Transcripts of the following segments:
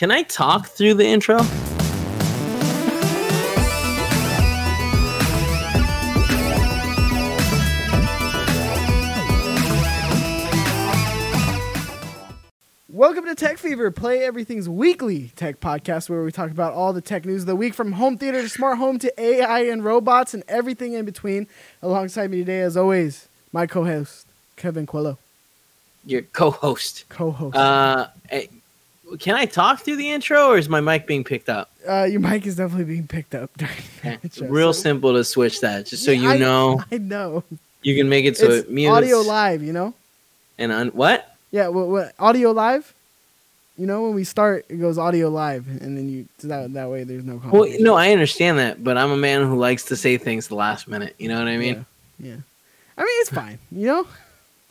Can I talk through the intro? Welcome to Tech Fever, Play Everything's weekly tech podcast where we talk about all the tech news of the week from home theater to smart home to AI and robots and everything in between. Alongside me today, as always, my co host, Kevin Coello. Your co-host. Co host. Uh, eh, can I talk through the intro, or is my mic being picked up? Uh, your mic is definitely being picked up during Okay. the Real so- simple to switch that, just so Yeah, you know. I know. You can make it so it's it mutes. audio live, you know? And un- what? Yeah, what, what, audio live? You know, when we start, it goes audio live, and then you that that way there's no Well, no, I understand that, but I'm a man who likes to say things the last minute. You know what I mean? yeah, yeah. I mean, it's fine. You know,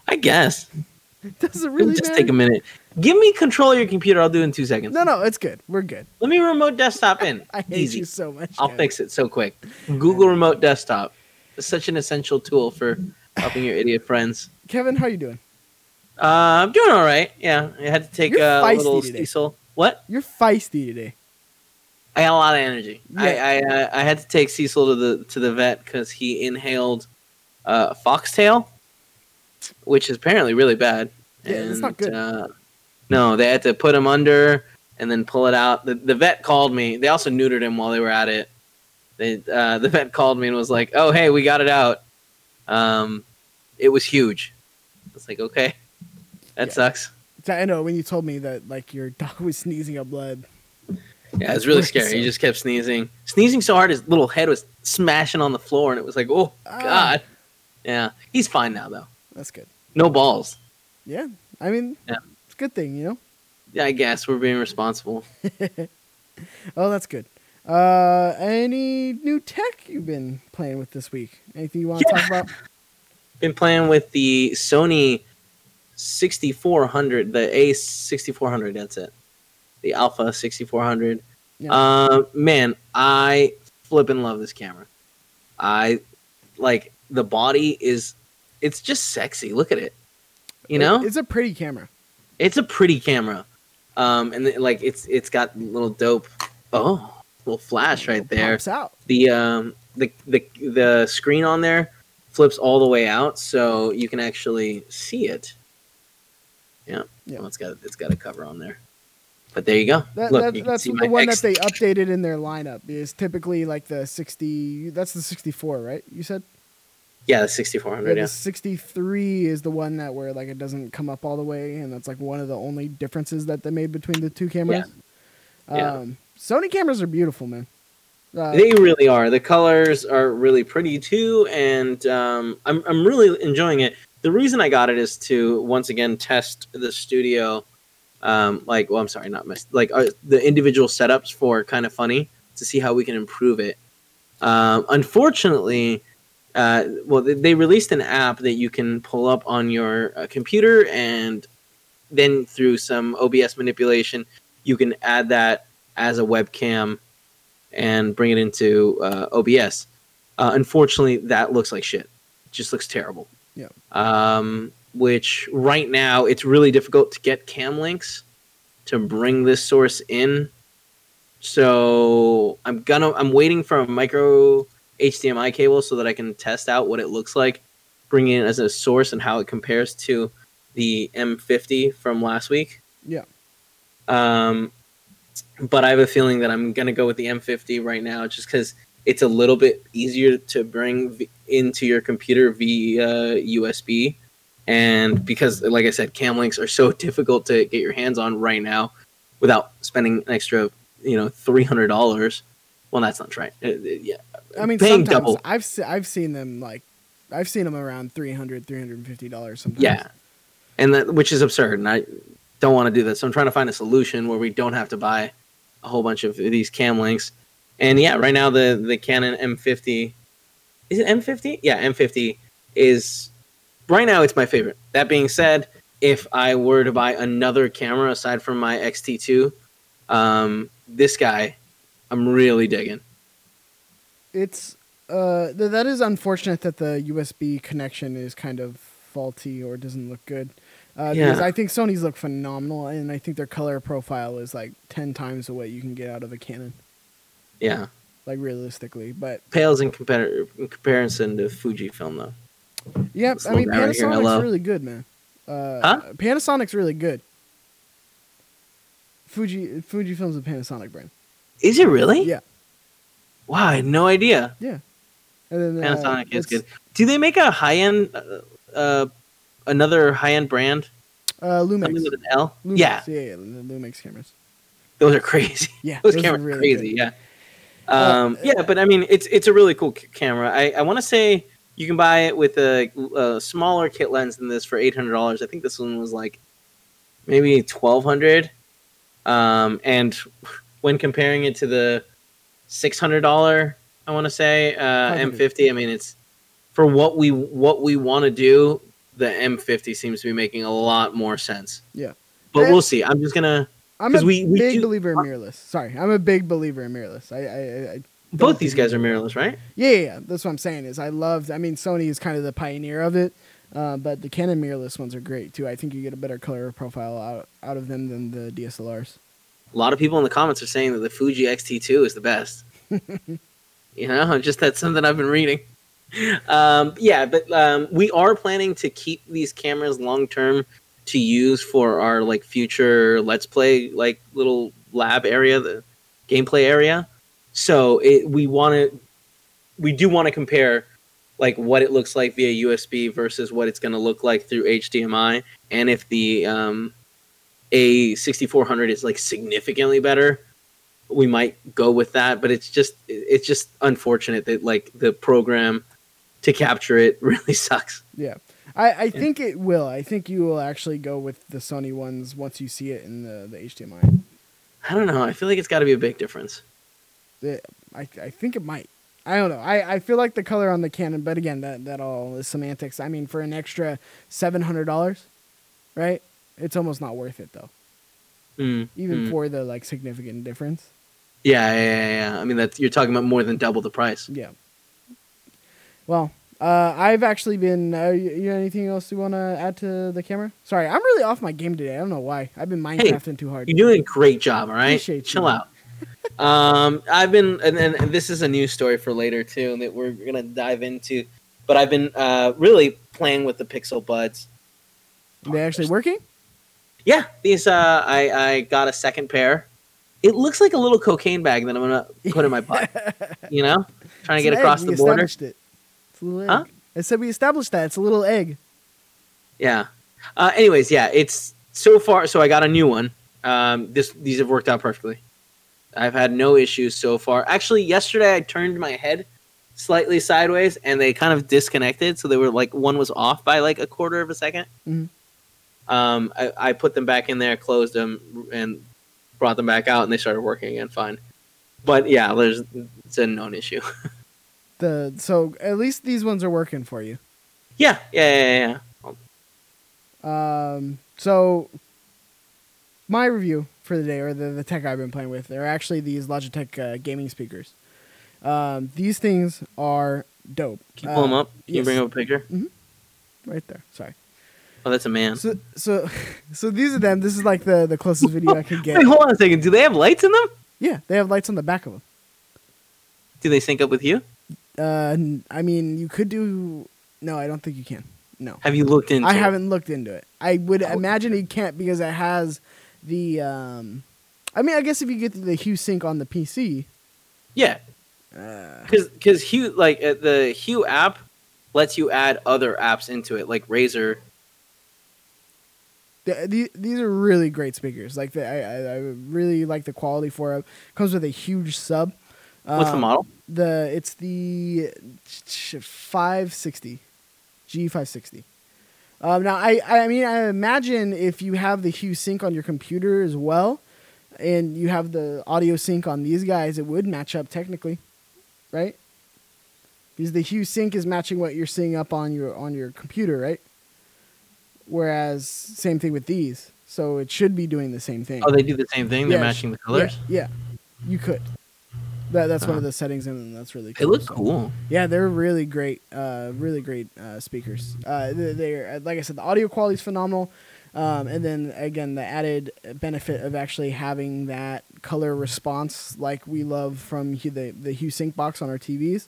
I guess. it doesn't really just matter. take a minute. Give me control of your computer. I'll do it in two seconds. No, no, it's good. We're good. Let me remote desktop in. I hate Easy. you so much. I'll Kevin. fix it so quick. Google Remote Desktop. It's such an essential tool for helping your idiot friends. Kevin, how are you doing? Uh, I'm doing all right. Yeah, I had to take You're a little today. Cecil. What? You're feisty today. I got a lot of energy. I Yeah. I, uh, I had to take Cecil to the to the vet because he inhaled uh, foxtail, which is apparently really bad. Yeah, it's not good. Uh, no, they had to put him under and then pull it out. The, the vet called me. They also neutered him while they were at it. They, uh, the vet called me and was like, "Oh, hey, we got it out. Um, it was huge." It's like, okay, that Yeah. sucks. I know when you told me that like your dog was sneezing up blood. Yeah, it was really scary. He just kept sneezing, sneezing so hard his little head was smashing on the floor, and it was like, oh Ah. god. Yeah, he's fine now though. That's good. No balls. Yeah, I mean, Yeah. it's a good thing, you know. Yeah, I guess we're being responsible. Oh, that's good. Uh, any new tech you've been playing with this week? Anything you want to Yeah. talk about? Been playing with the Sony 6400, the A6400. That's it. The Alpha 6400. Yeah. Uh, man, I flippin' love this camera. I like the body is, it's just sexy. Look at it. You know, it's a pretty camera. it's a pretty camera um and like it's it's got little dope oh little flash right there Pops out. the um the the the screen on there flips all the way out so you can actually see it yeah Yeah. Well, it's got it's got a cover on there but there you go That, Look, that, you that's the one that they updated in their lineup. Is typically like the sixty. That's the sixty-four, right? You said. Yeah the 6400 Yeah, yeah, the 63 is the one that where like it doesn't come up all the way, and that's like one of the only differences that they made between the two cameras. Yeah. Um, Sony cameras are beautiful, man. Uh, they really are the colors are really pretty too and um, I'm, I'm really enjoying it the reason i got it is to once again test the studio um, like well i'm sorry not miss like uh, the individual setups for Kinda Funny to see how we can improve it um, unfortunately uh, well they, released an app that you can pull up on your uh, computer and then through some obs manipulation you can add that as a webcam and bring it into uh, OBS. Uh, unfortunately, that looks like shit. It just looks terrible. Yeah. Um, which right now it's really difficult to get cam links to bring this source in. So I'm gonna I'm waiting for a micro HDMI cable so that I can test out what it looks like, bring it in as a source and how it compares to the M50 from last week. Yeah. Um, but I have a feeling that I'm gonna go with the M50 right now, just because it's a little bit easier to bring v- into your computer via USB, and because, like I said, cam links are so difficult to get your hands on right now, without spending an extra, you know, three hundred dollars. Well, that's not right. Uh, uh, yeah, I mean, paying sometimes double. I've se- I've seen them like I've seen them around 300 350 dollars sometimes. Yeah, and that which is absurd, and I don't want to do that. So I'm trying to find a solution where we don't have to buy a whole bunch of these cam links. And yeah, right now the the Canon M50 is it M50? Yeah, M50 is right now it's my favorite. That being said, if I were to buy another camera aside from my XT2, um, this guy I'm really digging. It's uh th- that is unfortunate that the USB connection is kind of faulty or doesn't look good. Uh, Because Yeah. I think Sony's look phenomenal, and I think their color profile is like ten times the way you can get out of a Canon, Yeah, like realistically. But pales in, compar- in comparison to Fujifilm though. Yep, I mean little guy right here, Panasonic's really good, man. Uh, Huh? Panasonic's really good. Fuji Fujifilm's a Panasonic brand. Is it really? Yeah, Wow, I had no idea. yeah. And then, uh, Panasonic is good. Do they make a high end, uh, uh, another high end brand? Uh, Something Lumix. with an L? Lumix. Yeah, yeah, yeah, Lumix cameras. those are crazy. Yeah, those those cameras are really crazy. good. Yeah. Uh, Um, yeah, but I mean, it's it's a really cool c- camera. I, I want to say you can buy it with a, a smaller kit lens than this for eight hundred dollars. I think this one was like maybe twelve hundred. Um, and when comparing it to the six hundred dollar, I want to say uh, M50. I mean, it's for what we what we want to do. The M fifty seems to be making a lot more sense. Yeah. but Eh, we'll see. I'm just gonna I'm a we- we big do- believer in mirrorless. Sorry, I'm a big believer in mirrorless. I, I, I, both these guys are mirrorless, right? yeah, yeah, yeah, that's what I'm saying. Is I loved. I mean, Sony is kind of the pioneer of it, uh, but the Canon mirrorless ones are great too. I think you get a better color profile out out of them than the DSLRs. A lot of people in the comments are saying that the Fuji X-T2 is the best. you know, just that's something I've been reading. Um, yeah, but um, we are planning to keep these cameras long term to use for our like future Let's Play like little lab area, the gameplay area. So it, we want to, we do want to compare like what it looks like via USB versus what it's going to look like through HDMI, and if the um, a 6400 is like significantly better we might go with that but it's just it's just unfortunate that like the program to capture it really sucks Yeah. I, I think it will. I think you will actually go with the Sony ones once you see it in the, the HDMI. i don't know i feel like it's got to be a big difference It- I, I think it might. I don't know. I, I feel like the color on the Canon, but again, that, that all is semantics. I mean, for an extra $700, right? It's almost not worth it, though, Mm, even mm. for the like significant difference. yeah, yeah yeah yeah i mean that's you're talking about more than double the price Yeah. Well, uh, I've actually been. Uh, you, you anything else you want to add to the camera? Sorry, I'm really off my game today. I don't know why. I've been Minecrafting too hard. you're doing a great job all right Appreciate chill you. out um i've been and, and, and this is a news story for later too that we're gonna dive into but i've been uh really playing with the pixel buds Are they actually working? Yeah, these uh, I I got a second pair. It looks like a little cocaine bag that I'm gonna put in my butt. you know, trying to get across egg. the We border. established It. It's a little egg. Huh? I said we established that. It's a little egg. Yeah. Uh, anyways, yeah, it's so far. So I got a new one. Um, this these have worked out perfectly. I've had no issues so far. Actually, yesterday I turned my head slightly sideways and they kind of disconnected. So they were like one was off by like a quarter of a 2nd Mhm. Um, I, I put them back in there, closed them, and brought them back out, and they started working again fine. But yeah, there's it's a known issue. The so at least these ones are working for you. yeah, yeah, yeah, yeah. Um, so my review for the day, or the, the tech I've been playing with, are actually these Logitech uh, gaming speakers. Um, these things are dope. Can you pull Uh, them up? Can you bring up a picture? right there. Sorry. Oh, that's a man. So so so these are them. This is like the the closest video I could get. Wait, hold on a second. Do they have lights in them? Yeah, they have lights on the back of them. Do they sync up with you? Uh, I mean, you could do. No, I don't think you can. No, Have you looked into? I it? haven't looked into it. I would Oh. imagine you can't because it has the. Um, I mean, I guess if you get the Hue Sync on the PC, Yeah, uh, because because Hue like uh, the Hue app lets you add other apps into it, like Razer. The, the, these are really great speakers. Like the, I, I, really like the quality for it. Comes with a huge sub. What's the Um, model? The it's the five sixty, G five sixty. Um, now I I mean I imagine if you have the Hue Sync on your computer as well, and you have the audio sync on these guys, it would match up technically, right? Because the Hue Sync is matching what you're seeing up on your on your computer, right? Whereas same thing with these, so it should be doing the same thing. Oh, they do the same thing. They're Yeah, matching the colors. Yeah, yeah. you could. That that's one Uh-huh. of the settings, in and that's really They cool. look so. cool. Yeah, they're really great, uh, really great uh, speakers. Uh, they- they're uh, like I said, the audio quality is phenomenal. Um, and then again, the added benefit of actually having that color response, like we love from the the Hue Sync box on our TVs.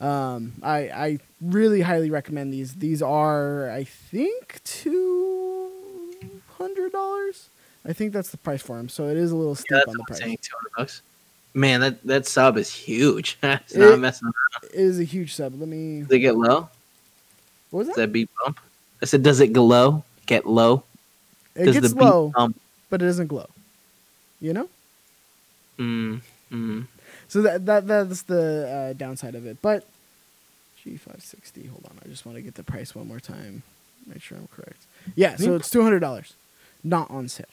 Um, I I really highly recommend these. These are I think two hundred dollars. I think that's the price for them. So it is a little steep Yeah, on the price. saying. Two hundred bucks. Man, that that sub is huge. it's It- not messing. around. It is a huge sub. Let me. Does it get low? What was Does that? that beat bump? I said, does it glow? Get low? It Does gets the low, bump? but it doesn't glow. You know. Mm, mm. So that that that's the uh, downside of it. But G five sixty. Hold on, I just want to get the price one more time. Make sure I'm correct. Yeah, so Hmm. it's two hundred dollars, not on sale.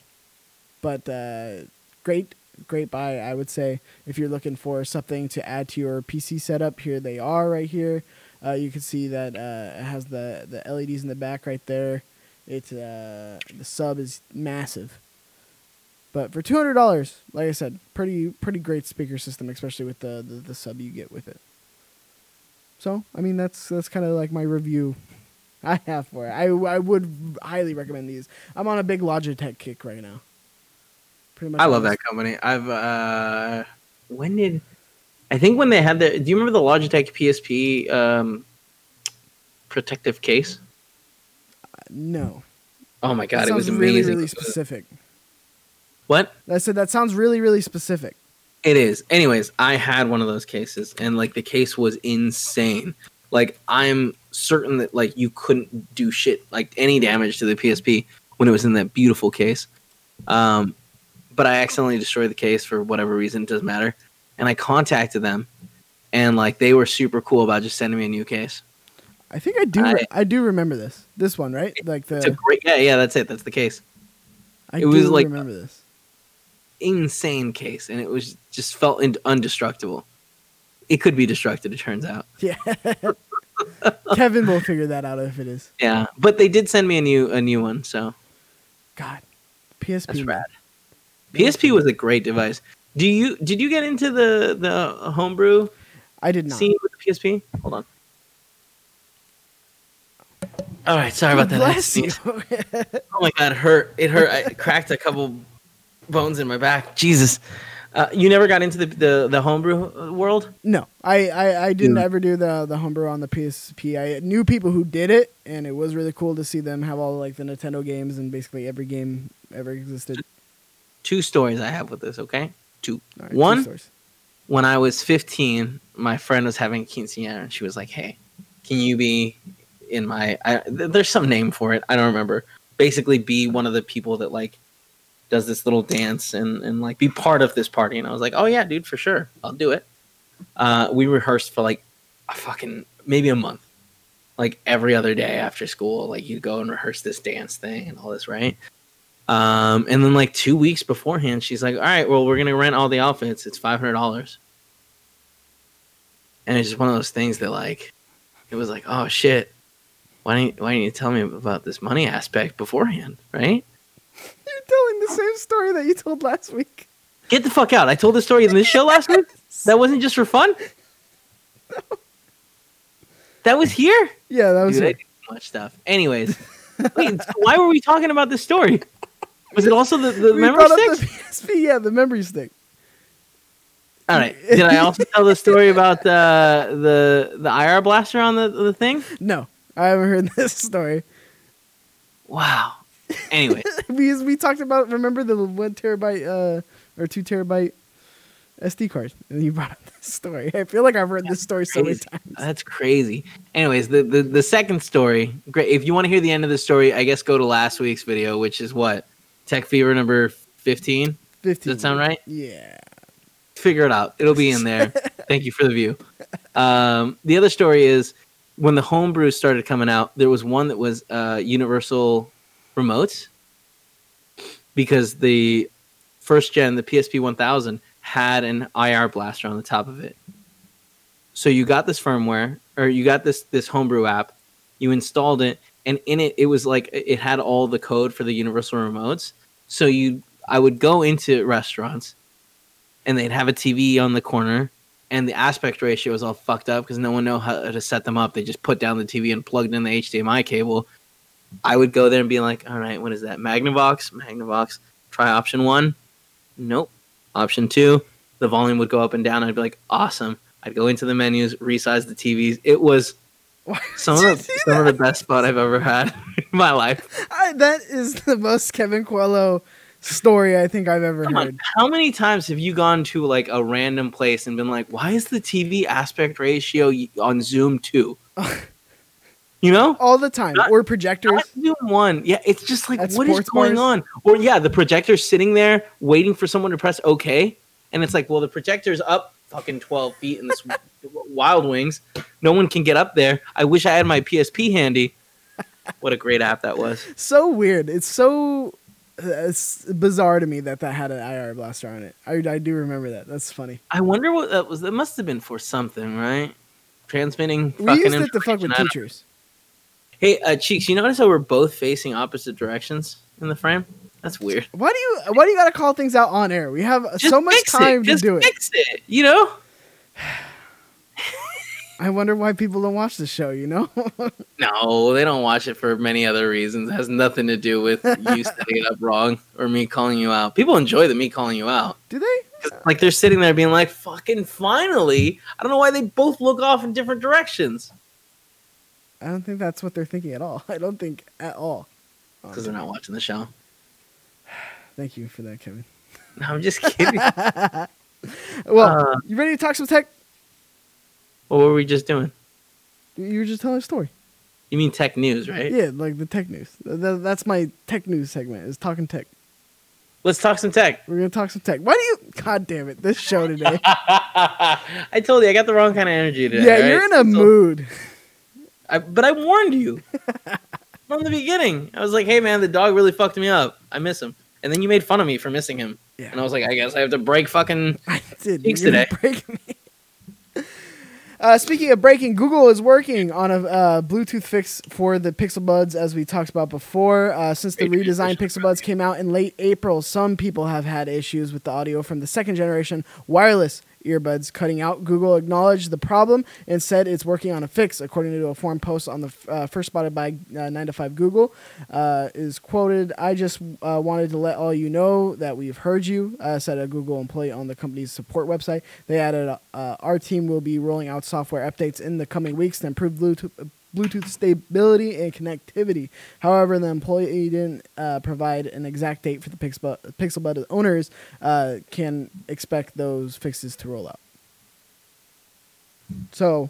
But uh, great, great buy. I would say if you're looking for something to add to your PC setup, here they are right here. Uh, you can see that uh, it has the the LEDs in the back right there. It's uh, the sub is massive. But for two hundred dollars, like I said, pretty pretty great speaker system, especially with the, the, the sub you get with it. So I mean that's that's kind of like my review I have for it. I I would highly recommend these. I'm on a big Logitech kick right now. Pretty much. I love that company. I've uh when did I think when they had the do you remember the Logitech PSP um protective case? No. Oh my god, it was amazing. really really specific. What? I said that sounds really really specific. It is. Anyways, I had one of those cases and like the case was insane. Like I'm certain that like you couldn't do shit like any damage to the PSP when it was in that beautiful case. Um but I accidentally destroyed the case for whatever reason, it doesn't matter. And I contacted them and like they were super cool about just sending me a new case. I think I do I- I, do remember this. This one, right? Like the. It's a great yeah, yeah, that's it. That's the case. I it do was like- remember this. Insane case and it was just felt in- undestructible. It could be destructed, it turns out. Yeah. Kevin will figure that out if it is. Yeah, but they did send me a new a new one, so God. PSP. That's rad. PSP was a great device. Do you did you get into the the homebrew I did not. scene with the PSP? Hold on. All right, sorry about that. Bless you. Oh my god, it hurt. It hurt. I cracked a couple bones in my back. Jesus. Uh, you never got into the the, the homebrew world? no, I, I, I didn't Dude. ever do the the homebrew on the PSP. I knew people who did it, and it was really cool to see them have all like the Nintendo games and basically every game ever existed. Two stories I have with this. Okay, two. All right, two One, stores. when I was 15, my friend was having a quinceañera, and she was like, "Hey, can you be in my? I, th- there's some name for it. I don't remember. Basically, be one of the people that like does this little dance and and like be part of this party." And I was like, "Oh yeah, dude, for sure, I'll do it." Uh, we rehearsed for like a fucking maybe a month, like every other day after school. Like you go and rehearse this dance thing and all this, right? Um, and then like two weeks beforehand, she's like, "All right, well, we're gonna rent all the outfits. It's five hundred dollars." And it's just one of those things that like, it was like, "Oh shit, why didn't why didn't you tell me about this money aspect beforehand?" Right? You're telling the same story that you told last week. Get the fuck out! I told this story in this show last week. That wasn't just for fun. No. That was here. Yeah, that was Dude, I it. so much stuff. Anyways, wait, why were we talking about this story? Was it also the, the We memory brought up the PSP. Yeah, the memory stick. All right. Did I also tell the story about uh, the the the IR blaster on the the thing? No, I haven't heard this story. Wow. Anyway, because we talked about remember the one terabyte uh, or two terabyte SD card, and you brought up this story. I feel like I've heard this story so many times. that's crazy. Anyways, the, the the second story. Great. If you want to hear the end of the story, I guess go to last week's video, which is what Tech Fever number fifteen. Fifteen. Does that sound right? Yeah. Figure it out. It'll be in there. Thank you for the view. Um, the other story is when the homebrew started coming out. There was one that was uh, universal remotes because the first gen, the PSP 1000, had an IR blaster on the top of it. So you got this firmware, or you got this this homebrew app. You installed it, and in it, it was like it had all the code for the universal remotes. So you, I would go into restaurants, and they'd have a TV on the corner, and the aspect ratio was all fucked up because no one know how to set them up. They just put down the TV and plugged in the HDMI cable. I would go there and be like, all right, what is that? Magnavox, Magnavox. Try option one. Nope. Option two. The volume would go up and down. I'd be like, awesome. I'd go into the menus, resize the TVs. It was some of the some of the best fun I've ever had in my life. I, that is the most Kevin Coello story I think I've ever Come heard. on, how many times have you gone to like a random place and been like, "Why is the TV aspect ratio on Zoom two? You know, All the time. Not- or projectors. One. Yeah, it's just like, At what is going bars? on? Or yeah, the projector's sitting there waiting for someone to press OK, and it's like, well, the projector's up fucking twelve feet in this Wild Wings. No one can get up there. I wish I had my PSP handy. What a great app that was. so weird. It's so uh, it's bizarre to me that that had an IR blaster on it. I, I do remember that. That's funny. I wonder what that was. That must have been for something, right? Transmitting. We fucking used it to fuck with teachers. Hey, uh, Cheeks, you notice how we're both facing opposite directions in the frame? That's weird. Why do you why do you gotta call things out on air? We have Just so much time it. to Just do it. Fix it. You know? I wonder why people don't watch the show, you know? No, they don't watch it for many other reasons. It has nothing to do with you setting it up wrong or me calling you out. People enjoy the me calling you out. do they? Like they're sitting there being like, "Fucking finally!" I don't know why they both look off in different directions I don't think that's what they're thinking at all. I don't think at all. because they're not watching the show. Thank you for that, Kevin. No, I'm just kidding. Well, Uh, you ready to talk some tech? what were we just doing? You were just telling a story. You mean tech news, right? Yeah, like the tech news. Th- th- That's my tech news segment. Is talking tech. Let's talk some tech. We're gonna talk some tech. Why do you? God damn it! This show today. I told you I got the wrong kind of energy today. yeah, right? you're in a So- mood. I, but I warned you from the beginning. I was like, "Hey, man, the dog really fucked me up. I miss him." And then you made fun of me for missing him, Yeah. and I was like, "I guess I have to break fucking." I did. Jinx today. break me. Uh, speaking of breaking, Google is working on a uh, Bluetooth fix for the Pixel Buds, as we talked about before. Uh, since the redesigned. Pixel Buds came out in late April, some people have had issues with the audio from the second generation wireless earbuds cutting out. Google acknowledged the problem and said it's working on a fix, according to a forum post on the uh, first spotted by uh, 9 to 5 Google. Uh, is quoted, I just uh, wanted to let all you know that we've heard you, uh, said a Google employee on the company's support website. They added, uh, our team will be rolling out software updates in the coming weeks to improve Bluetooth. Bluetooth stability and connectivity. However, the employee didn't uh, provide an exact date for the Pixel, Pixel Bud owners uh, can expect those fixes to roll out. So,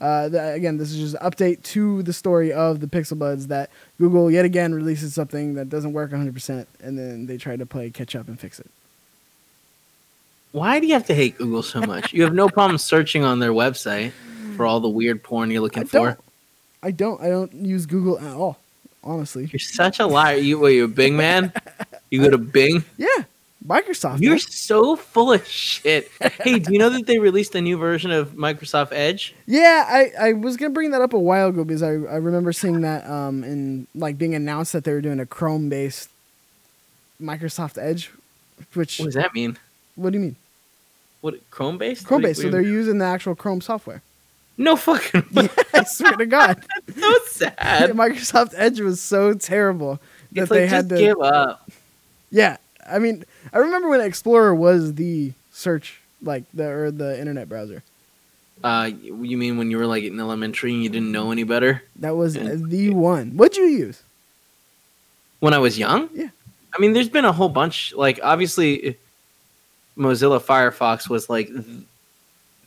uh, th- again, this is just an update to the story of the Pixel Buds that Google yet again releases something that doesn't work 100%, and then they try to play catch up and fix it. Why do you have to hate Google so much? You have no problem searching on their website for all the weird porn you're looking I for. I don't. I don't use Google at all. Honestly, You're such a liar. You, what, you a Bing man? You go to Bing? yeah, Microsoft. You're man. so full of shit. Hey, do you know that they released a new version of Microsoft Edge? Yeah, I, I was gonna bring that up a while ago because I, I remember seeing that um and like being announced that they were doing a Chrome based Microsoft Edge, which What does that mean? what do you mean What Chrome based? Chrome based? So they're using the actual Chrome software. No fucking. way! I swear to God, That's so sad. Microsoft Edge was so terrible that It's they like had just to. give up. Yeah, I mean, I remember when Explorer was the search like the or the internet browser. Uh, you mean when you were like in elementary and you didn't know any better? That was Yeah. the one. What'd you use? When I was young? Yeah. I mean, there's been a whole bunch. Like, obviously, Mozilla Firefox was like,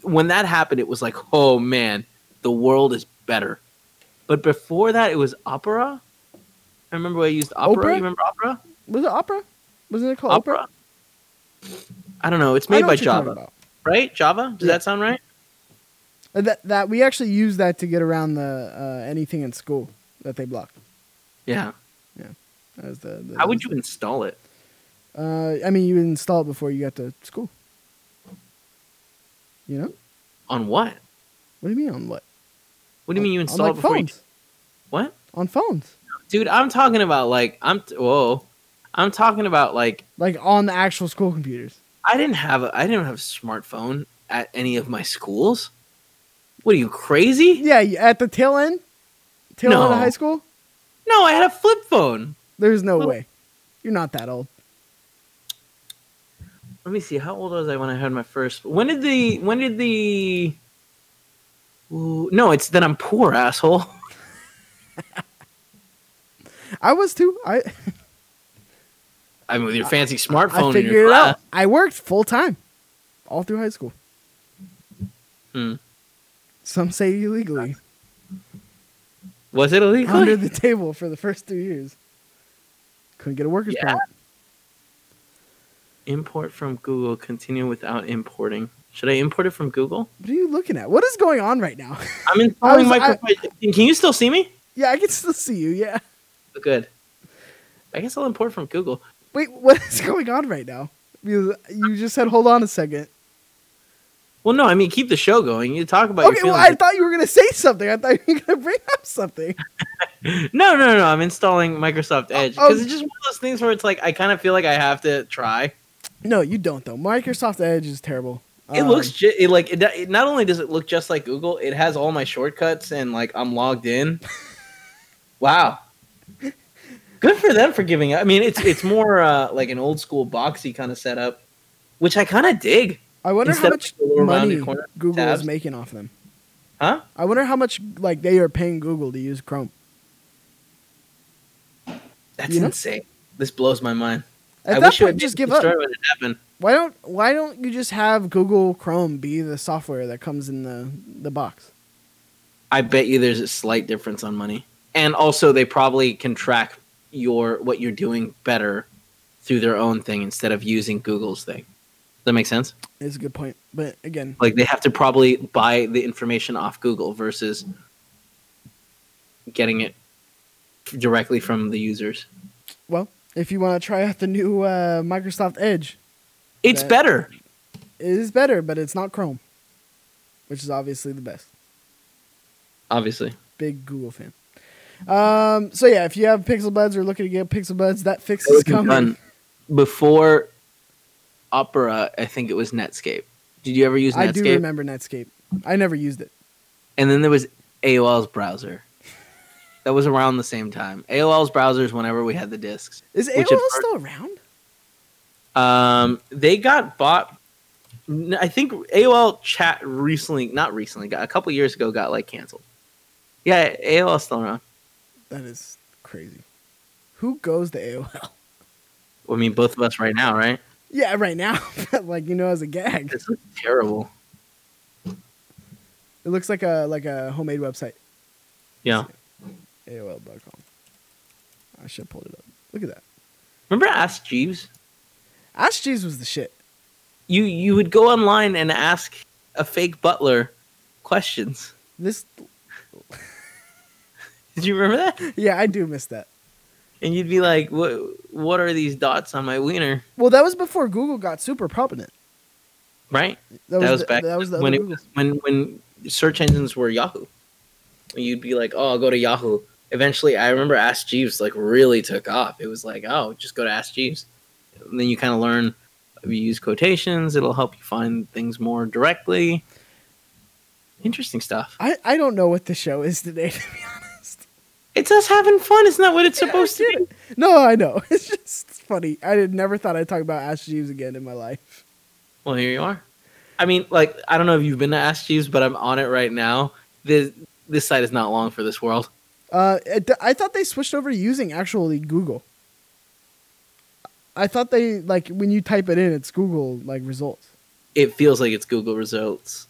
when that happened, it was like, oh man, the world is better. But before that, it was Opera. I remember I used Opera. Opera? You remember Opera? Was it Opera? Wasn't it called Opera? I don't know. It's made know by what you're talking Java, right? Java? Does Yeah. that sound right? That that we actually used that to get around the uh, anything in school that they blocked. Yeah. That was the, the How would you install it? Uh, I mean, you install it before you got to school. You know? On what? What do you mean on what? What do you mean you On, install like before phones? you? What? On phones, Dude, I'm talking about like I'm t- whoa. I'm talking about like like on the actual school computers. I didn't have a I didn't have a smartphone at any of my schools. What are you crazy? Yeah, you- at the tail end, tail end of high school. No, I had a flip phone. There's no Well- way. You're not that old. Let me see. How old was I when I had my first? When did the? When did the? Ooh, no, it's that I'm poor, asshole. I was too. I I mean, with your fancy smartphone I in figured your it out. I worked full time, all through high school. Hmm. Some say illegally Was it illegal? under the table for the first two years. Couldn't get a worker's Yeah. permit. Import from Google. Continue without importing. Should I import it from Google? What are you looking at? What is going on right now? I'm installing Microsoft. Can you still see me? yeah, I can still see you. Yeah. Oh, good. I guess I'll import from Google. Wait, what is going on right now? You, you just said, hold on a second. Well, no, I mean keep the show going. You talk about Okay, well, I thought you were going to say something. I thought you were going to bring up something. no, no, no. I'm installing Microsoft Edge Oh. oh. because it's just one of those things where it's like I kind of feel like I have to try. No, you don't, though. Microsoft Edge is terrible. It Um, looks ju- it, like it, it. Not only does it look just like Google, it has all my shortcuts and like I'm logged in. wow, good for them for giving. Up. I mean, it's it's more uh, like an old school boxy kind of setup, which I kind of dig. I wonder instead how much money Google tabs. is making off them. Huh? I wonder how much like they are paying Google to use Chrome. That's You know? insane. This blows my mind. At I that point, just give up. story when it happened. Why don't Why don't you just have Google Chrome be the software that comes in the the box? I bet you there's a slight difference on money, and also they probably can track your what you're doing better through their own thing instead of using Google's thing. Does that make sense? It's a good point, but again, Like they have to probably buy the information off Google versus getting it directly from the users. well, if you want to try out the new uh, Microsoft Edge, It's better. it is better, but it's not Chrome, which is obviously the best. Obviously. Big Google fan. Um, so yeah, if you have Pixel Buds or looking to get Pixel Buds, that fix is coming. Done before Opera, I think it was Netscape. Did you ever use Netscape? I do remember Netscape. I never used it. And then there was AOL's browser. That was around the same time. AOL's browsers whenever we had the discs. Is AOL still around? Um, they got bought. I think AOL chat recently, not recently, got a couple years ago, got like canceled. Yeah, AOL is still around. That is crazy. Who goes to AOL? I mean, both of us right now, right? Yeah, right now, like you know, as a gag, This is terrible. it looks like a like a homemade website. Yeah. AOL.com. I should pull it up. Look at that. Remember Ask Jeeves? Ask Jeeves was the shit. You you would go online and ask a fake butler questions. This, Did you remember that? yeah, I do miss that. And you'd be like, "What what are these dots on my wiener?" Well, that was before Google got super prominent. Right? That that was the, back That was the when it was when when search engines were Yahoo. You'd be like, "Oh, I'll go to Yahoo." Eventually, I remember Ask Jeeves like really took off. It was like, "Oh, just go to Ask Jeeves." And then you kind of learn if you use quotations, it'll help you find things more directly. Interesting stuff. I, I don't know what the show is today, to be honest. It's us having fun. Isn't that what it's Yeah, supposed to be? No, I know. It's just funny. I had never thought I'd talk about Ask Jeeves again in my life. Well, here you are. I mean, like, I don't know if you've been to Ask Jeeves, but I'm on it right now. This this site is not long for this world. Uh, it, I thought they switched over to using actually Google. I thought they like when you type it in, it's Google like results. It feels like it's Google results.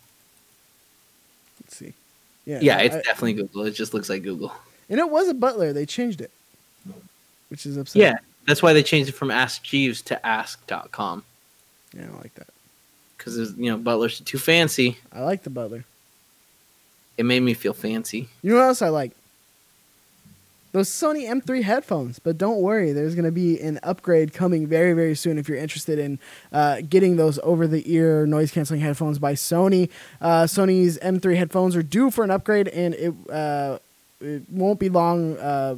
Let's see. Yeah, Yeah, it's I- definitely Google. It just looks like Google. and it was a Butler. They changed it, which is upsetting. Yeah, that's why they changed it from Ask Jeeves to Ask.com. yeah, I like that. Because, you know, Butler's too fancy. I like the Butler. It made me feel fancy. You know what else I like? Those Sony M3 headphones. But don't worry, there's going to be an upgrade coming very, very soon if you're interested in uh, getting those over the ear noise canceling headphones by Sony. Uh, Sony's M3 headphones are due for an upgrade, and it, uh, it won't be long uh,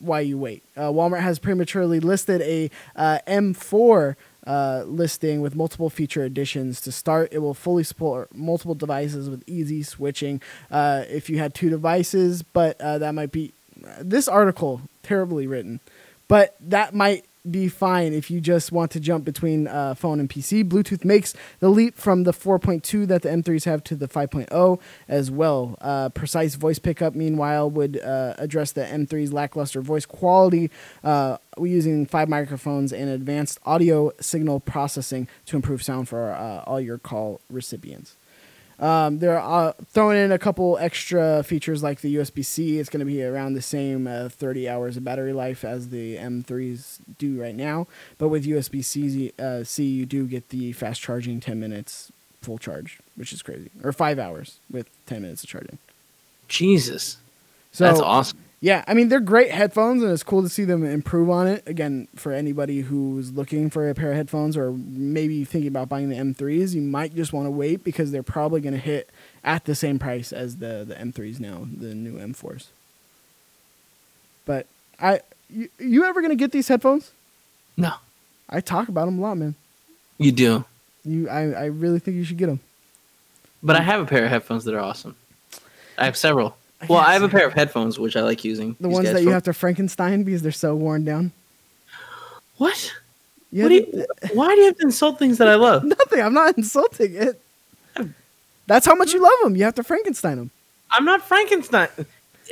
while you wait. Uh, Walmart has prematurely listed a uh, M4 uh, listing with multiple feature additions. To start, it will fully support multiple devices with easy switching. Uh, if you had two devices, but uh, that might be. This article terribly written. But that might be fine if you just want to jump between uh, phone and PC. Bluetooth makes the leap from the 4.2 that the M3s have to the 5.0 as well. Uh, precise voice pickup, meanwhile, would uh, address the M3's lackluster voice quality. Uh, using five microphones and advanced audio signal processing to improve sound for uh, all your call recipients. Um, they're uh, throwing in a couple extra features like the USB C. It's going to be around the same uh, 30 hours of battery life as the M3s do right now. But with USB C, uh, C, you do get the fast charging 10 minutes full charge, which is crazy. Or five hours with 10 minutes of charging. Jesus, So that's awesome. Yeah, I mean they're great headphones, and it's cool to see them improve on it. Again, for anybody who's looking for a pair of headphones, or maybe thinking about buying the M3s, you might just want to wait because they're probably going to hit at the same price as the the M3s now, the new M4s. But I, you, you ever going to get these headphones? No, I talk about them a lot, man. you do. You, I, I really think you should get them. But I have a pair of headphones that are awesome. I have several. Well, I have a pair of headphones which I like using. The ones that you for- have to Frankenstein because they're so worn down. What? You What do you, why do you have to insult things that I love? Nothing. I'm not insulting it. That's how much you love them. You have to Frankenstein them. I'm not Frankenstein.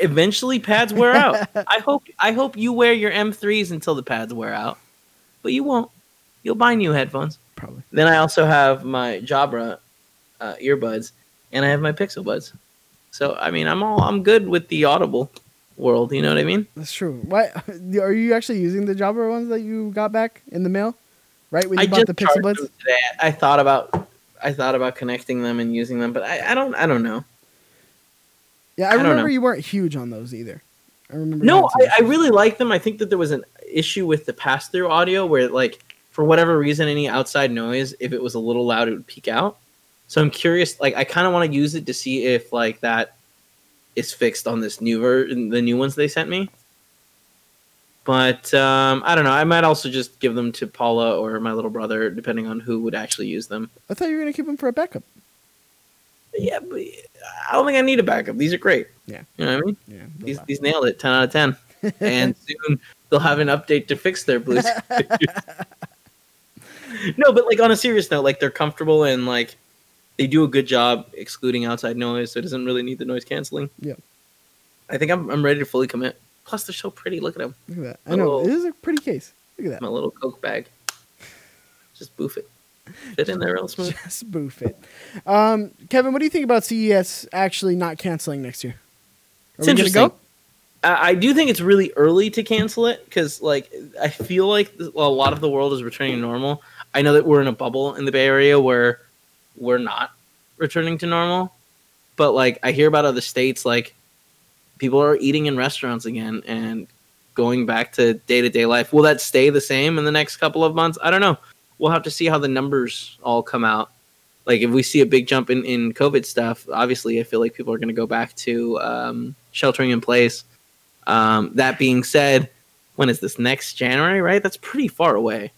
Eventually, pads wear out. I hope. I hope you wear your M3s until the pads wear out, but you won't. You'll buy new headphones. Probably. Then I also have my Jabra uh, earbuds, and I have my Pixel buds. So I mean, I'm all I'm good with the Audible world. You know what I mean? That's true. What are you actually using the Jabra ones that you got back in the mail? Right when you I bought the Pixel charged Buds. today. I thought about I thought about connecting them and using them, but I, I don't I don't know. Yeah, I I remember you weren't huge on those either. I remember. No, I, I really like them. I think that there was an issue with the pass through audio where like for whatever reason any outside noise, if it was a little loud, it would peak out. So I'm curious, like I kind of want to use it to see if like that is fixed on this new ver- the new ones they sent me. But um, I don't know. I might also just give them to Paula or my little brother, depending on who would actually use them. I thought you were gonna keep them for a backup. Yeah, but I don't think I need a backup. These are great. Yeah. you know what I mean. Yeah. These these nailed it. Ten out of ten. and soon they'll have an update to fix their Bluetooth. no, but like on a serious note, like they're comfortable and like they do a good job excluding outside noise, so it doesn't really need the noise canceling. Yeah. I think I'm I'm ready to fully commit. Plus, they're so pretty. Look at them. Look at that. I know Oh. it is a pretty case. Look at that. My little Coke bag. Just boof it. Fit in there real smooth. Just boof it. Um, Kevin, what do you think about CES actually not canceling next year? It's Are we interesting. go? I I do think it's really early to cancel it because, like, I feel like a lot of the world is returning to normal. I know that we're in a bubble in the Bay Area where we're not returning to normal, but like, I hear about other states, like, people are eating in restaurants again and going back to day to day life. Will that stay the same in the next couple of months? I don't know. We'll have to see how the numbers all come out. Like, if we see a big jump in, in COVID stuff, obviously, I feel like people are going to go back to um, sheltering in place. Um, that being said, when is this next January? Right, that's pretty far away.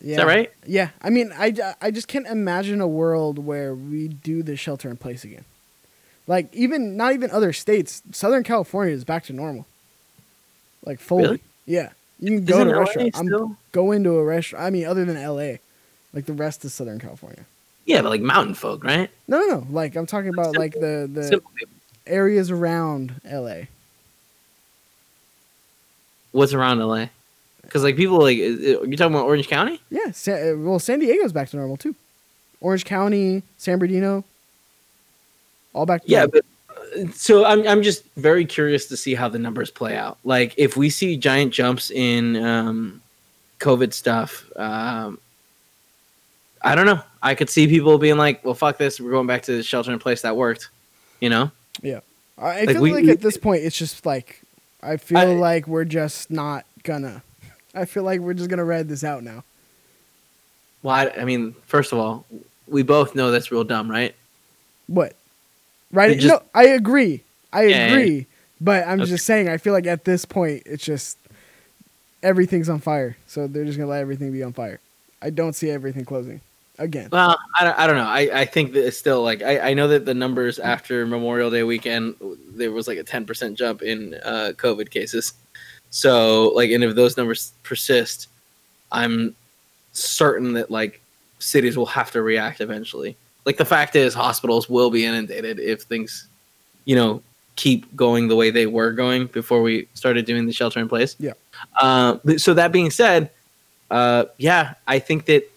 Yeah. Is that right? Yeah. I mean, I, I just can't imagine a world where we do the shelter in place again. Like even not even other states. Southern California is back to normal. Like fully. Really? Yeah. You can go Isn't to a restaurant. I'm still? going to a restaurant. I mean, other than L.A., like the rest of Southern California. Yeah, but like mountain folk, right? No, no, no. Like I'm talking about like the the Simple areas around L.A. What's around LA? Because like people like, you talking about Orange County? Yeah. Sa- uh, well, San Diego's back to normal too. Orange County, San Bernardino, all back. To Yeah, normal. but uh, so I'm I'm just very curious to see how the numbers play out. Like if we see giant jumps in um, COVID stuff, um, I don't know. I could see people being like, "Well, fuck this. We're going back to the shelter in place that worked." You know? I I Like, feel we- like we- at this point it's just like I feel I- like we're just not gonna. I feel like we're just gonna ride this out now. Well, I, I mean, first of all, we both know that's real dumb, right? What? Right? Just- no, I agree. I Yeah, yeah, agree. But I'm Okay. just saying. I feel like at this point it's just everything's on fire. So they're just gonna let everything be on fire. I don't see everything closing again. Well, I don't, I don't know. I, I think that it's still like I, I know that the numbers after Memorial Day weekend there was like a ten percent jump in uh, COVID cases. So like, and if those numbers persist, I'm certain that like cities will have to react eventually. Like the fact is, hospitals will be inundated if things, you know, keep going the way they were going before we started doing the shelter in place. Yeah. Uh, so that being said, uh, yeah, I think that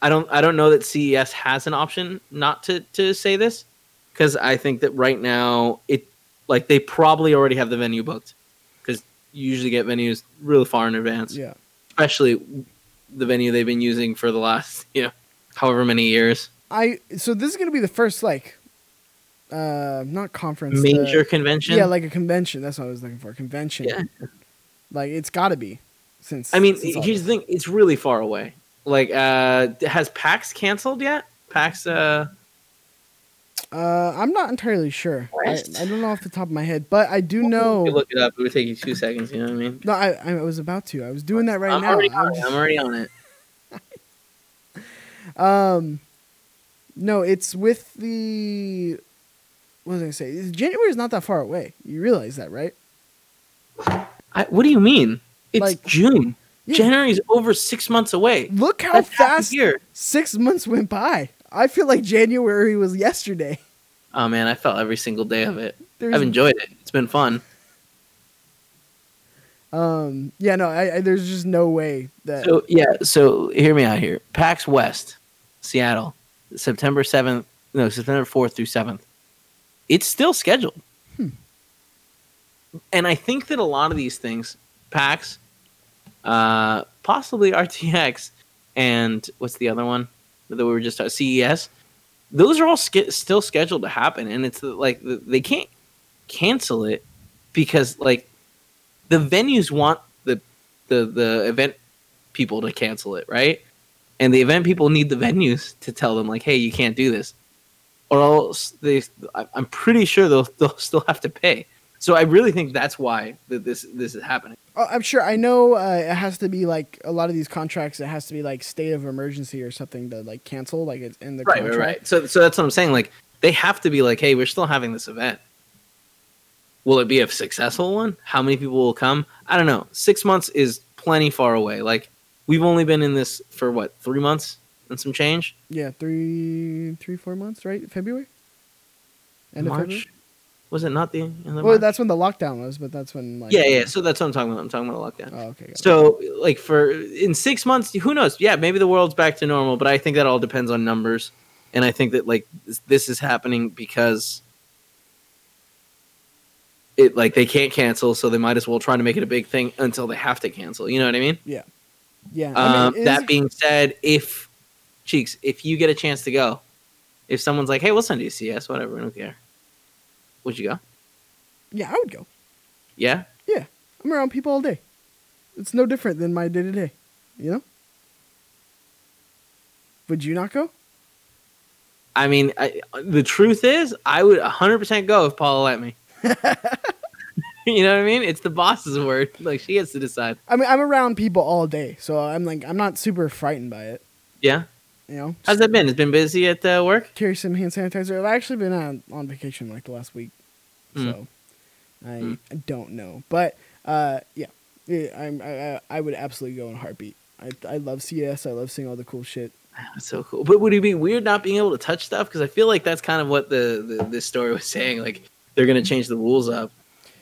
I don't I don't know that CES has an option not to to say this because I think that right now it like they probably already have the venue booked you usually get venues really far in advance, Yeah. especially the venue they've been using for the last you know however many years. I so this is gonna be the first like uh not conference Major the- convention. yeah like a convention that's what I was looking for convention Yeah. like it's got to be since I mean, since here's the thing: it's really far away. Like, uh, has PAX canceled yet? PAX, uh. Uh I'm not entirely sure I, I don't know off the top of my head but I do know could look it up. It would take you two seconds. You know what I mean? no I I was about to I was doing that right I'm now already I'm just- I'm already on it. Um, no, it's with the. What was I gonna say? January is not that far away. You realize that, right? I, what do you mean? It's Like- June. Yeah. is over six months away. Look how That's fast six months went by. I feel like January was yesterday. Oh man, I felt every single day of it. There's, I've enjoyed it. It's been fun. um, yeah, no, I, I, there's just no way that. So yeah, so hear me out here. PAX West, Seattle, September seventh. No, September fourth through seventh. It's still scheduled. Hmm. And I think that a lot of these things, PAX, uh, possibly RTX, and what's the other one that we were just at CES, those are all sk- still scheduled to happen, and it's like they can't cancel it because like the venues want the the the event people to cancel it, right? And the event people need the venues to tell them like, "Hey, you can't do this," or else they. I'm pretty sure they'll they'll still have to pay. So I really think that's why that this this is happening. Oh, I'm sure. I know uh, it has to be like a lot of these contracts. It has to be like state of emergency or something to like cancel. Like it's in the Right, contract. right, right. So so that's what I'm saying. Like they have to be like, "Hey, we're still having this event." Will it be a successful one? How many people will come? I don't know. Six months is plenty far away. Like we've only been in this for what three months and some change. Yeah, three, three, four months, right? February. End of February. Was it not the Well, March? that's when the lockdown was, but that's when like. yeah, yeah. So that's what I'm talking about. I'm talking about a lockdown. Oh, okay. got it. So, like for in six months, who knows? Yeah, maybe the world's back to normal, but I think that all depends on numbers, and I think that like this, is happening because it like they can't cancel, so they might as well try to make it a big thing until they have to cancel. You know what I mean? yeah. Yeah. Um, I mean, that is- being said, if cheeks, if you get a chance to go, if someone's like, "Hey, we'll send you CES, whatever, I don't care," would you go? yeah, I would go. Yeah. Yeah. I'm around people all day. It's no different than my day to day. You know. Would you not go? I mean, I, the truth is, I would 100% go if Paula let me. you know what I mean? It's the boss's word. Like she gets to decide. I mean, I'm around people all day, so I'm like, I'm not super frightened by it. Yeah. You know, How's that been? It's been busy at uh, work. carry some hand sanitizer. I've actually been on, on vacation like the last week, Mm. so I Mm. don't know. But uh, yeah, I'm, I, I I would absolutely go in a heartbeat. I I love CES. I love seeing all the cool shit. That's so cool. But would it be weird not being able to touch stuff? Because I feel like that's kind of what the, the this story was saying. Like they're gonna change the rules up,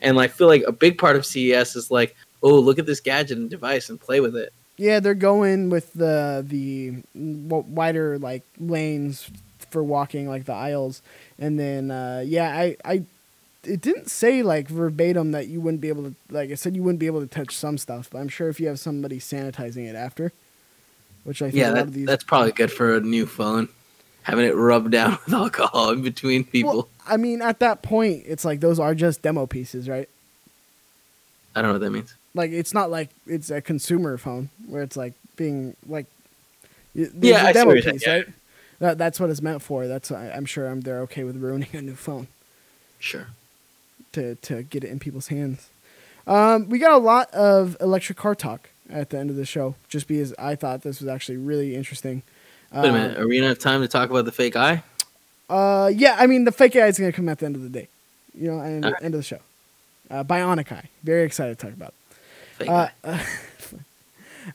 and like feel like a big part of CES is like, oh, look at this gadget and device and play with it. Yeah, they're going with the the wider like lanes for walking, like the aisles, and then uh, yeah, I I it didn't say like verbatim that you wouldn't be able to like I said you wouldn't be able to touch some stuff, but I'm sure if you have somebody sanitizing it after, which I think Yeah, that, these that's probably good for a new phone. Having it rubbed down with alcohol in between people. Well, I mean, at that point, it's like those are just demo pieces, right? I don't know what that means. Like it's not like it's a consumer phone where it's like being like Yeah, a demo what you're saying, piece, yeah. right? That, that's what it's meant for. That's I, I'm sure I'm they're okay with ruining a new phone Sure. to to get it in people's hands. Um, we got a lot of electric car talk at the end of the show, just because I thought this was actually really interesting. Wait a Um, minute. Are we gonna have time to talk about the fake eye? Uh, yeah, I mean the fake eye is gonna come at the end of the day, you know, and Alright. end of the show. Uh, Bionic Eye, very excited to talk about. it. Uh.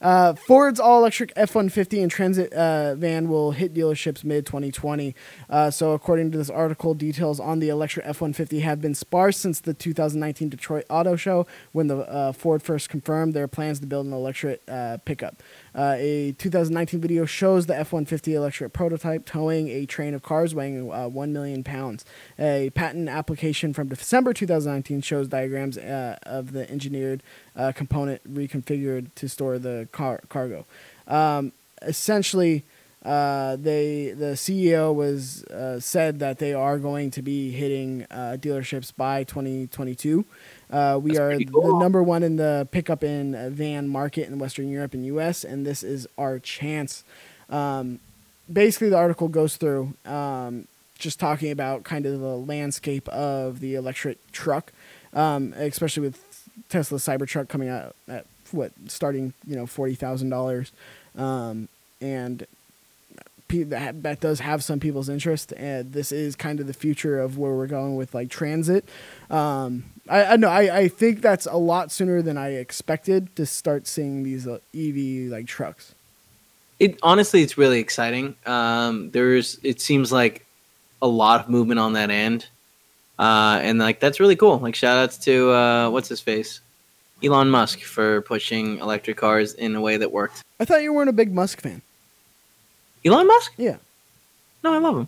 Uh, Ford's all-electric F-150 and Transit uh, van will hit dealerships mid-2020. Uh, so, according to this article, details on the electric F-150 have been sparse since the 2019 Detroit Auto Show, when the uh, Ford first confirmed their plans to build an electric uh, pickup. Uh, a 2019 video shows the F-150 electric prototype towing a train of cars weighing uh, 1 million pounds. A patent application from December 2019 shows diagrams uh, of the engineered uh, component reconfigured to store the car- cargo. Um, essentially, uh, they the CEO was said that they are going to be hitting dealerships by 2022. Uh, we That's are pretty the number one in the pickup in van market in Western Europe and U.S., and this is our chance. Um, basically, the article goes through um, just talking about kind of the landscape of the electric truck, um, especially with Tesla Cybertruck coming out at what starting you know forty thousand dollars, um, and that, that does have some people's interest. And this is kind of the future of where we're going with like transit. Um, I, I know I, I think that's a lot sooner than I expected to start seeing these uh, EV like trucks. It honestly, it's really exciting. Um, there's, it seems like a lot of movement on that end, uh, and like that's really cool. Like shout outs to uh, what's his face, Elon Musk for pushing electric cars in a way that worked. I thought you weren't a big Musk fan. Elon Musk? Yeah. No, I love him.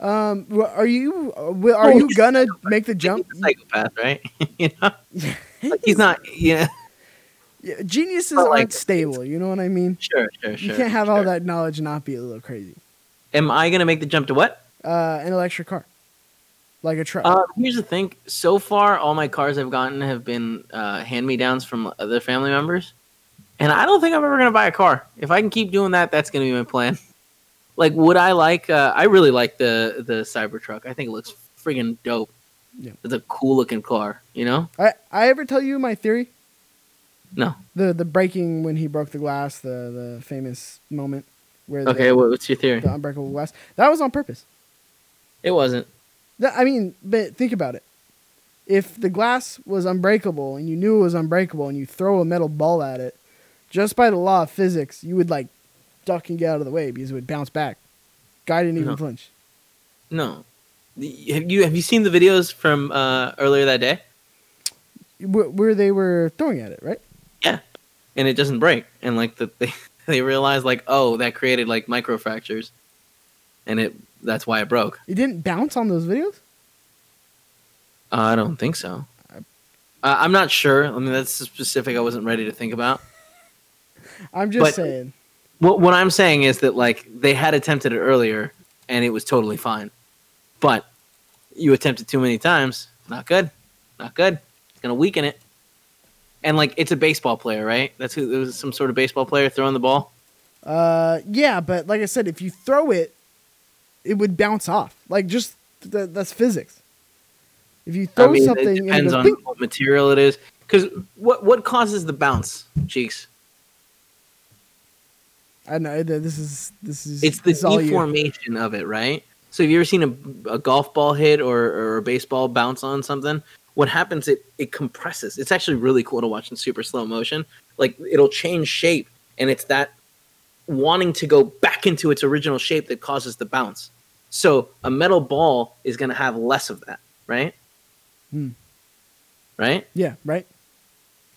Um, are you uh, are you gonna make the jump? Psychopath, right? you know, like he's not. Yeah, Yeah, Geniuses But, like, aren't stable. You know what I mean? sure, sure, sure. you can't have all that knowledge and not be a little crazy. Am I gonna make the jump to what? Uh, an electric car, like a truck. Uh, here's the thing. So far, all my cars I've gotten have been uh, hand me downs from other family members, and I don't think I'm ever gonna buy a car. If I can keep doing that, that's gonna be my plan. Like, would I like? Uh, I really like the the Cybertruck. I think it looks friggin' dope. Yeah. It's a cool looking car. You know? I I ever tell you my theory? No. The the breaking when he broke the glass, the the famous moment where the, Okay. What, what's your theory? the unbreakable glass. That was on purpose. It wasn't. I mean, but think about it. If the glass was unbreakable and you knew it was unbreakable and you throw a metal ball at it, just by the law of physics, you would like duck and get out of the way because it would bounce back. Guy didn't even No. flinch. No. Have you have you seen the videos from uh, earlier that day? Wh- Where they were throwing at it, right? Yeah, and it doesn't break and like the, they they realized like oh that created like micro fractures and it that's why it broke It didn't bounce on those videos. uh, i don't think so uh, i'm not sure i mean that's specific i wasn't ready to think about I'm just But- saying. What, what i'm saying is that like they had attempted it earlier and it was totally fine but you attempt it too many times not good not good it's gonna weaken it and like it's a baseball player right that's who it was some sort of baseball player throwing the ball Uh, yeah, but like I said, if you throw it, it would bounce off. Like just th- that's physics. If you throw I mean, something, it depends on ping, what material it is. Because what what causes the bounce, cheeks? I know this is this is It's the this all you. deformation of it, right? So have you ever seen a, a golf ball hit or, or a baseball bounce on something? What happens? It it compresses. It's actually really cool to watch in super slow motion. Like it'll change shape, and it's that wanting to go back into its original shape that causes the bounce. So a metal ball is going to have less of that, right? Hmm. Right? Yeah, right.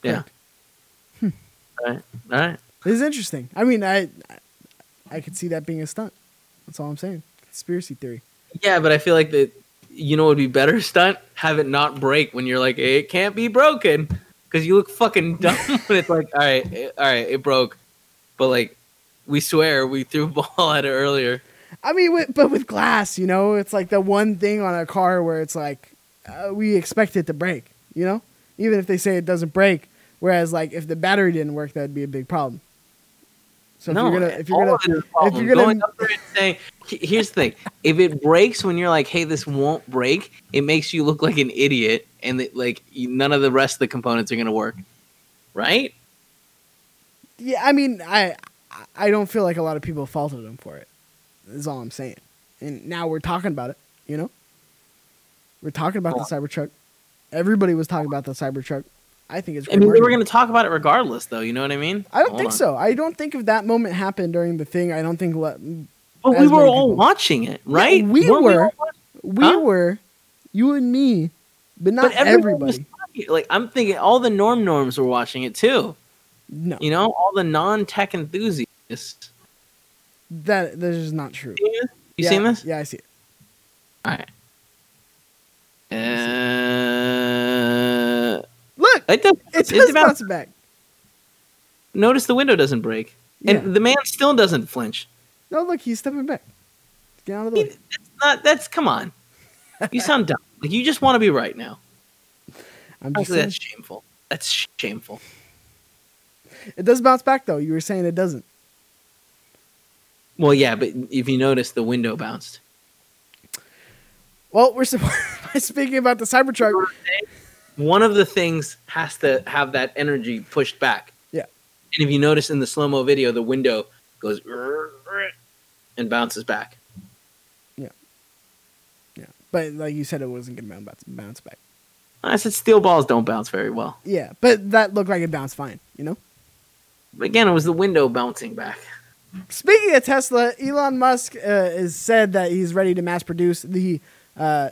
Yeah. Correct. All right. All right. This is interesting. I mean, I I could see that being a stunt. That's all I'm saying. Conspiracy theory. Yeah, but I feel like that. You know, would be better stunt have it not break when you're like it can't be broken because you look fucking dumb when it's like all right, it, all right, it broke, but like we swear we threw a ball at it earlier. I mean, with, but with glass, you know, it's like the one thing on a car where it's like uh, we expect it to break. You know, even if they say it doesn't break. Whereas, like, if the battery didn't work, that'd be a big problem. So if no, you're gonna, if you're gonna, of it is a if you're gonna- going up there and saying, here's the thing: if it breaks when you're like, hey, this won't break, it makes you look like an idiot, and that, like none of the rest of the components are gonna work, right? Yeah, I mean, I I don't feel like a lot of people faulted him for it. Is all I'm saying. And now we're talking about it. You know, we're talking about the Cybertruck. Everybody was talking about the Cybertruck. I think it's. I mean, we were going to talk about it regardless, though. You know what I mean? I don't Hold think on. so. I don't think if that moment happened during the thing. I don't think let, But we were all people. watching it, right? we Weren't were. all watching- we Huh? were, you and me, but not but everybody. was watching it. Like I'm thinking, all the norm norms were watching it too. no, You know, all the non-tech enthusiasts. that that is not true. You seen this? You yeah, seen this? Yeah, I see it. All right. Uh, Look, it does. it it does bounce- bounce back. Notice the window doesn't break, and the man still doesn't flinch. No, look, he's stepping back. Get out of the He- way. That's not. That's come on. You sound dumb. Like you just want to be right now. I'm just saying. that's shameful. That's shameful. It does bounce back though. You were saying it doesn't. Well, yeah, but if you notice, the window bounced. Well, we're supp- speaking about the Cybertruck. One of the things has to have that energy pushed back. Yeah. And if you notice in the slow mo video, the window goes and bounces back. Yeah, Yeah. but like you said, it wasn't gonna bounce bounce back. I said steel balls don't bounce very well. Yeah, but that looked like it bounced fine. You know. But again, it was the window bouncing back. Speaking of Tesla, Elon Musk uh, has said that he's ready to mass produce the uh,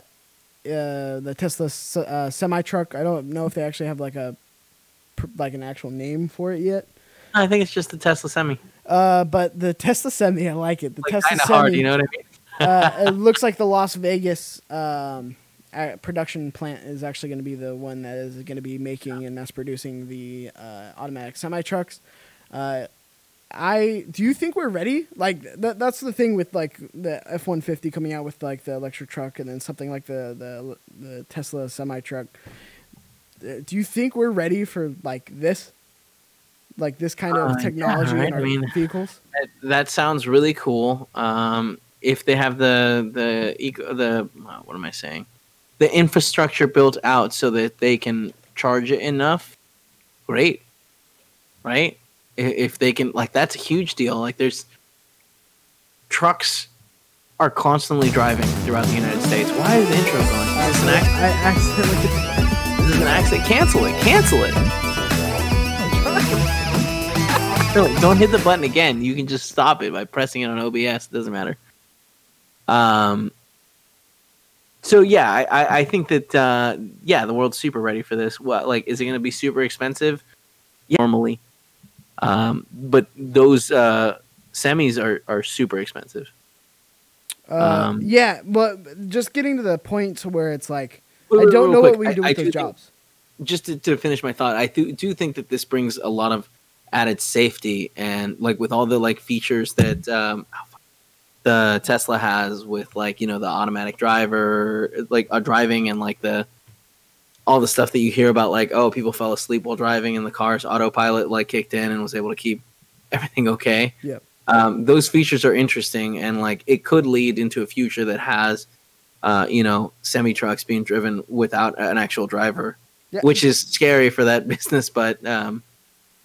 uh, the Tesla uh, semi truck. I don't know if they actually have like a like an actual name for it yet. I think it's just the Tesla Semi. Uh, but the Tesla Semi, I like it. The Like Tesla Semi, hard, you know what I mean? uh, it looks like the Las Vegas um, uh, production plant is actually going to be the one that is going to be making and mass producing the uh, automatic semi trucks. I do you think we're ready? Like that, that's the thing with like the F one fifty coming out with like the electric truck and then something like the the the Tesla semi truck. Uh, Do you think we're ready for like this? Like this kind of Uh, yeah, technology right, in I our mean- vehicles? That, that sounds really cool. Um, if they have the the eco, the uh, what am I saying? The infrastructure built out so that they can charge it enough, great, right? If they can, like, that's a huge deal. Like, there's trucks are constantly driving throughout the United States. Why is the intro going? Is this an accident? I accidentally. Is an accident? Cancel it! Cancel it! No, don't hit the button again. You can just stop it by pressing it on OBS. It doesn't matter. Um. So yeah, I, I, I think that uh, yeah, the world's super ready for this. What like is it going to be super expensive? Yeah, normally, um, but those uh, semis are are super expensive. Uh, Um, yeah, but just getting to the point to where it's like I don't know quick, what we I- do I with do those think- jobs. just to, to finish my thought, I do, do think that this brings a lot of added safety and like with all the like features that um, the Tesla has with like you know the automatic driver, like uh, driving and like the all the stuff that you hear about like oh people fell asleep while driving and the car's autopilot like kicked in and was able to keep everything okay. Yeah. Um, those features are interesting and like it could lead into a future that has uh, you know semi trucks being driven without an actual driver Yeah. which is scary for that business, but um,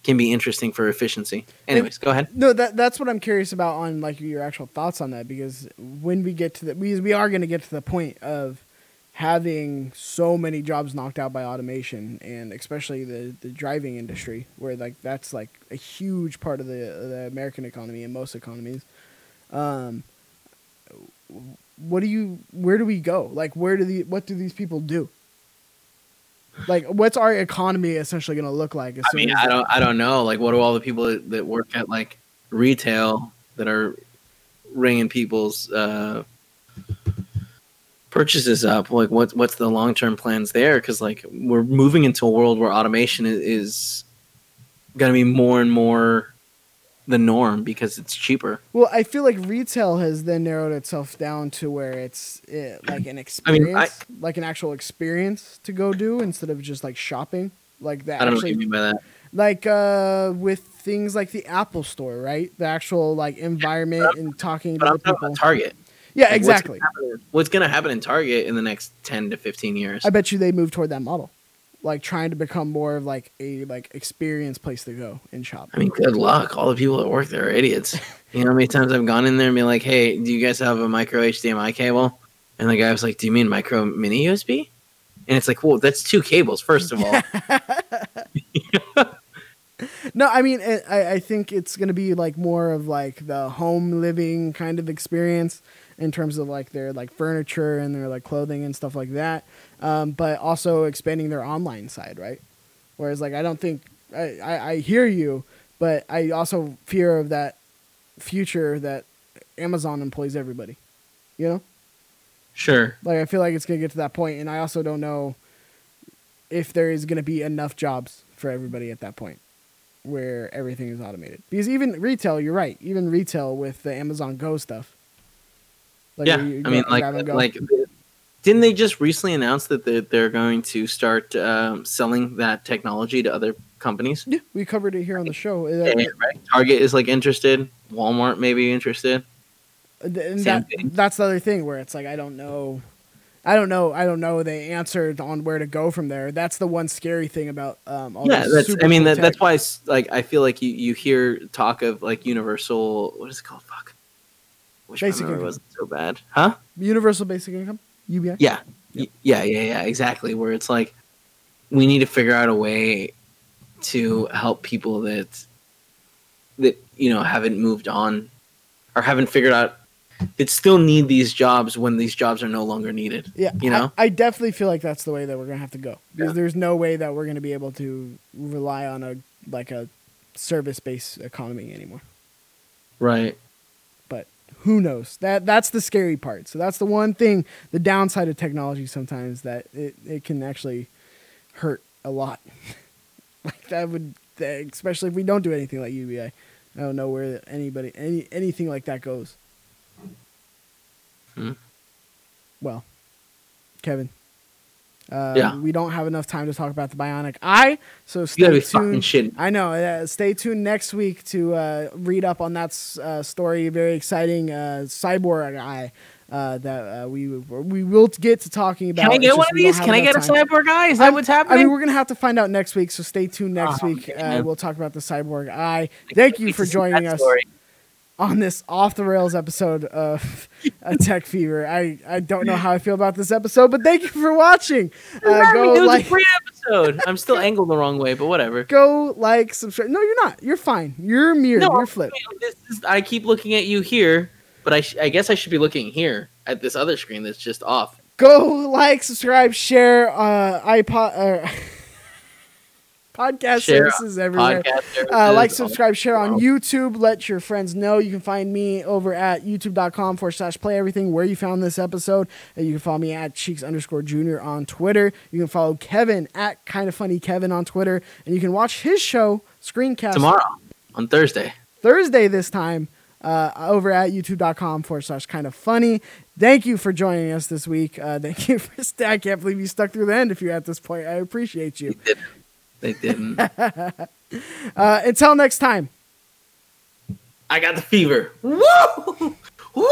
can be interesting for efficiency. Anyways, go ahead. No, that that's what I'm curious about on like your actual thoughts on that because when we get to the we we are going to get to the point of having so many jobs knocked out by automation and especially the the driving industry where like that's like a huge part of the the American economy and most economies. Um, what do you where do we go? Like where do the what do these people do? Like what's our economy essentially going to look like? As I mean, I don't, I don't know. Like, what do all the people that, that work at like retail that are ringing people's uh, purchases up? Like, what's what's the long term plans there? Because like we're moving into a world where automation is, is going to be more and more the norm because it's cheaper. Well, I feel like retail has then narrowed itself down to where it's eh, like an I mean, experience, I- like an actual experience to go do instead of just like shopping. Like that I don't know what you mean by that. like uh, with things like the Apple Store, right? The actual like environment and talking But to I'm people. about Target. Yeah, Like, what's exactly. gonna happen- What's going to happen in Target in the next ten to fifteen years? I bet you they move toward that model, like trying to become more of like a like experience place to go and shop. I mean, good luck. All the people that work there are idiots. You know how many times I've gone in there and been like, "Hey, do you guys have a micro HDMI cable?" And the guy was like, "Do you mean micro mini USB?" and it's like, whoa, that's two cables. First of all, No, I mean, I I think it's gonna be like more of like the home living kind of experience in terms of like their like furniture and their like clothing and stuff like that. Um, but also expanding their online side, right? Whereas like I don't think I, I, I hear you, but I also fear of that future that Amazon employs everybody. You know? sure. Like I feel like it's gonna get to that point, and I also don't know if there is gonna be enough jobs for everybody at that point, where everything is automated. Because even retail, you're right. Even retail with the Amazon Go stuff. Like yeah, you I mean, like, and like, didn't they just recently announce that they're, they're going to start um, selling that technology to other companies? yeah, we covered it here on the show. Uh, right. Target is like interested. Walmart may be interested. and Same that, that's the other thing where it's like I don't know. I don't know. I don't know the answer on where to go from there. That's the one scary thing about um, all yeah, that's. I mean, that, that's why. Like, I feel like you, you hear talk of like Universal. What is it called? Fuck. Which Basic income. wasn't so bad, huh? universal basic income UBI. Yeah, Yep. Yeah, yeah, yeah. Exactly. Where it's like we need to figure out a way to help people that that you know haven't moved on or haven't figured out that still need these jobs when these jobs are no longer needed. Yeah, You know? I, I definitely feel like that's the way that we're gonna have to go because Yeah. there's no way that we're gonna be able to rely on a like a service based economy anymore. Right. But who knows? That that's the scary part. So that's the one thing, the downside of technology sometimes that it, it can actually hurt a lot. like that would, especially if we don't do anything like UBI. I don't know where anybody any anything like that goes. Hmm. Well, Kevin. Uh, Yeah. We don't have enough time to talk about the bionic eye, so stay tuned. I know. Uh, stay tuned next week to uh, read up on that s- uh, story. Very exciting uh, cyborg eye uh, that uh, we we will get to talking about. Can I get one of these? Can I get a time. cyborg guy? Is that I'm- what's I mean, we're gonna have to find out next week, so stay tuned next Oh, week. Uh, we'll talk about the cyborg eye. Thank you for joining us story. On this off the rails episode of a Tech Fever. I, I don't know how I feel about this episode, but thank you for watching. Uh, go like a great episode. I'm still angled the wrong way, but whatever. go like subscribe. No, you're not. You're fine. You're mirrored. No, you're flipped. This is, I keep looking at you here, but I, sh- I guess I should be looking here at this other screen that's just off. Go like, subscribe, share. Uh, iPod. Uh, podcast Share services everywhere. Podcast Uh, like, subscribe, share on YouTube. Let your friends know. You can find me over at youtube.com forward slash play everything where you found this episode. And you can follow me at cheeks underscore junior on Twitter. You can follow Kevin at kind of funny Kevin on Twitter. And you can watch his show, Screencast, tomorrow on Thursday. Thursday this time uh, over at youtube.com forward slash kind of funny. Thank you for joining us this week. Uh, thank you for st- I can't believe you stuck through the end if you're at this point. I appreciate you. They didn't. Uh, until next time. I got the fever. Woo! Woo!